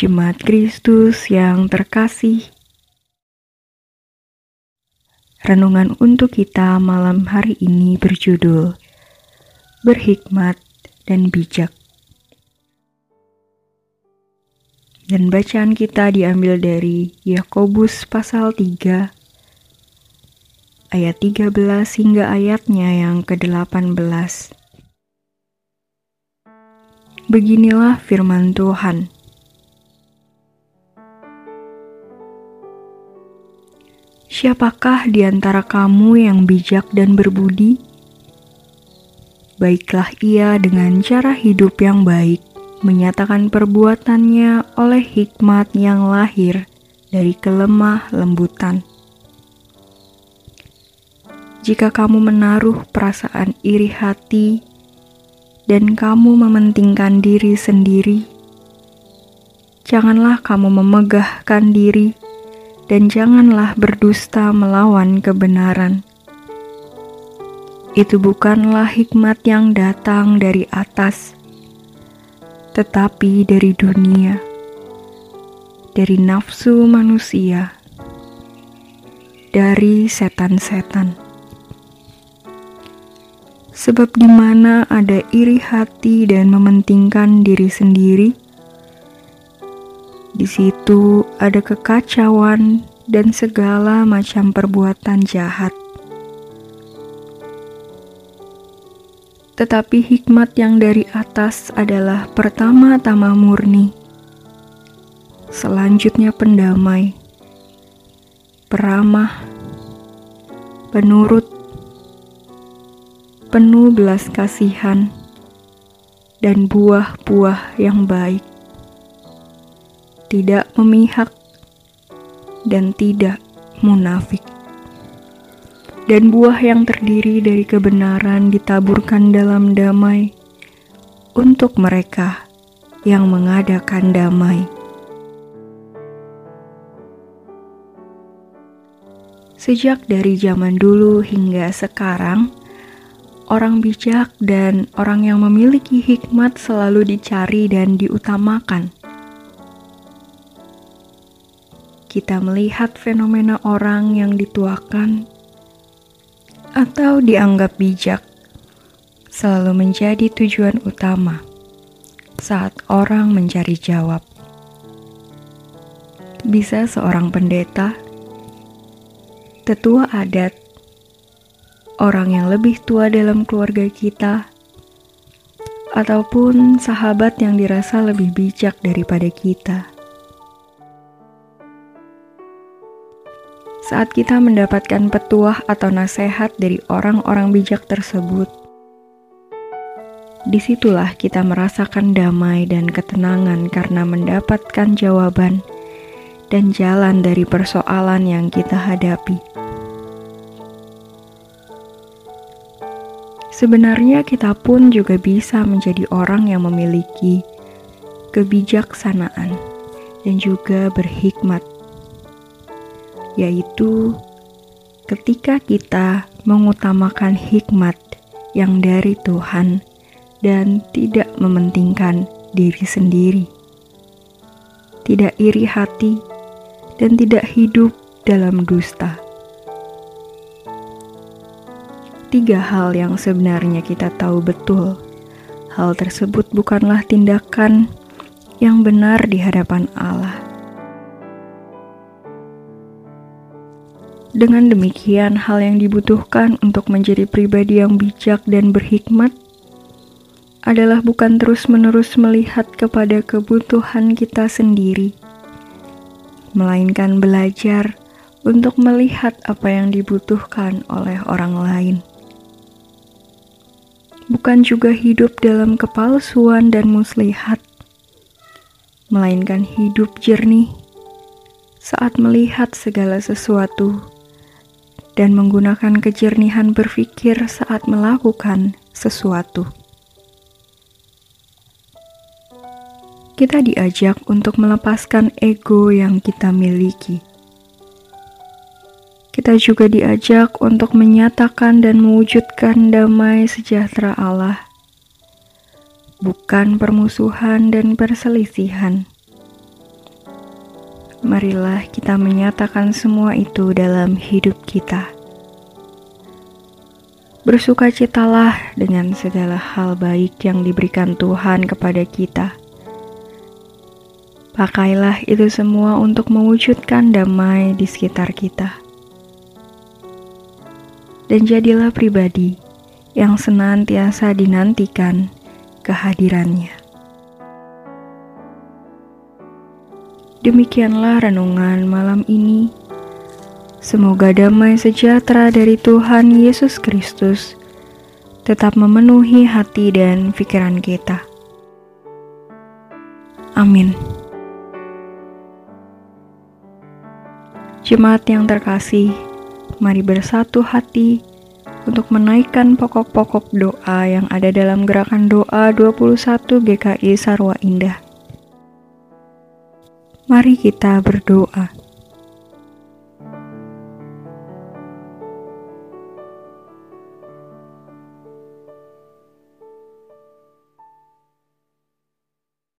Jemaat Kristus yang terkasih, renungan untuk kita malam hari ini berjudul Berhikmat dan Bijak. Dan bacaan kita diambil dari Yakobus pasal 3 ayat 13 hingga ayatnya yang ke-18. Beginilah firman Tuhan. Siapakah di antara kamu yang bijak dan berbudi? Baiklah ia dengan cara hidup yang baik, menyatakan perbuatannya oleh hikmat yang lahir dari kelemah lembutan. Jika kamu menaruh perasaan iri hati dan kamu mementingkan diri sendiri, janganlah kamu memegahkan diri dan janganlah berdusta melawan kebenaran. Itu bukanlah hikmat yang datang dari atas, tetapi dari dunia, dari nafsu manusia, dari setan-setan. Sebab di mana ada iri hati dan mementingkan diri sendiri, di situ ada kekacauan dan segala macam perbuatan jahat. Tetapi hikmat yang dari atas adalah pertama-tama murni, selanjutnya pendamai, peramah, penurut, penuh belas kasihan, dan buah-buah yang baik tidak memihak, dan tidak munafik. Dan buah yang terdiri dari kebenaran ditaburkan dalam damai untuk mereka yang mengadakan damai. Sejak dari zaman dulu hingga sekarang, orang bijak dan orang yang memiliki hikmat selalu dicari dan diutamakan kita melihat fenomena orang yang dituakan atau dianggap bijak selalu menjadi tujuan utama saat orang mencari jawab. Bisa seorang pendeta, tetua adat, orang yang lebih tua dalam keluarga kita, ataupun sahabat yang dirasa lebih bijak daripada kita. Saat kita mendapatkan petuah atau nasihat dari orang-orang bijak tersebut. Di situlah kita merasakan damai dan ketenangan karena mendapatkan jawaban dan jalan dari persoalan yang kita hadapi. Sebenarnya, kita pun juga bisa menjadi orang yang memiliki kebijaksanaan dan juga berhikmat yaitu ketika kita mengutamakan hikmat yang dari Tuhan dan tidak mementingkan diri sendiri, tidak iri hati, dan tidak hidup dalam dusta. Tiga hal yang sebenarnya kita tahu betul. Hal tersebut bukanlah tindakan yang benar di hadapan Allah Dengan demikian, hal yang dibutuhkan untuk menjadi pribadi yang bijak dan berhikmat adalah bukan terus-menerus melihat kepada kebutuhan kita sendiri, melainkan belajar untuk melihat apa yang dibutuhkan oleh orang lain. Bukan juga hidup dalam kepalsuan dan muslihat, melainkan hidup jernih saat melihat segala sesuatu dan menggunakan kejernihan berpikir saat melakukan sesuatu. Kita diajak untuk melepaskan ego yang kita miliki. Kita juga diajak untuk menyatakan dan mewujudkan damai sejahtera Allah, bukan permusuhan dan perselisihan. Marilah kita menyatakan semua itu dalam hidup kita. Bersukacitalah dengan segala hal baik yang diberikan Tuhan kepada kita. Pakailah itu semua untuk mewujudkan damai di sekitar kita. Dan jadilah pribadi yang senantiasa dinantikan kehadirannya. Demikianlah renungan malam ini. Semoga damai sejahtera dari Tuhan Yesus Kristus tetap memenuhi hati dan pikiran kita. Amin. Jemaat yang terkasih, mari bersatu hati untuk menaikkan pokok-pokok doa yang ada dalam gerakan doa 21 GKI Sarwa Indah. Mari kita berdoa.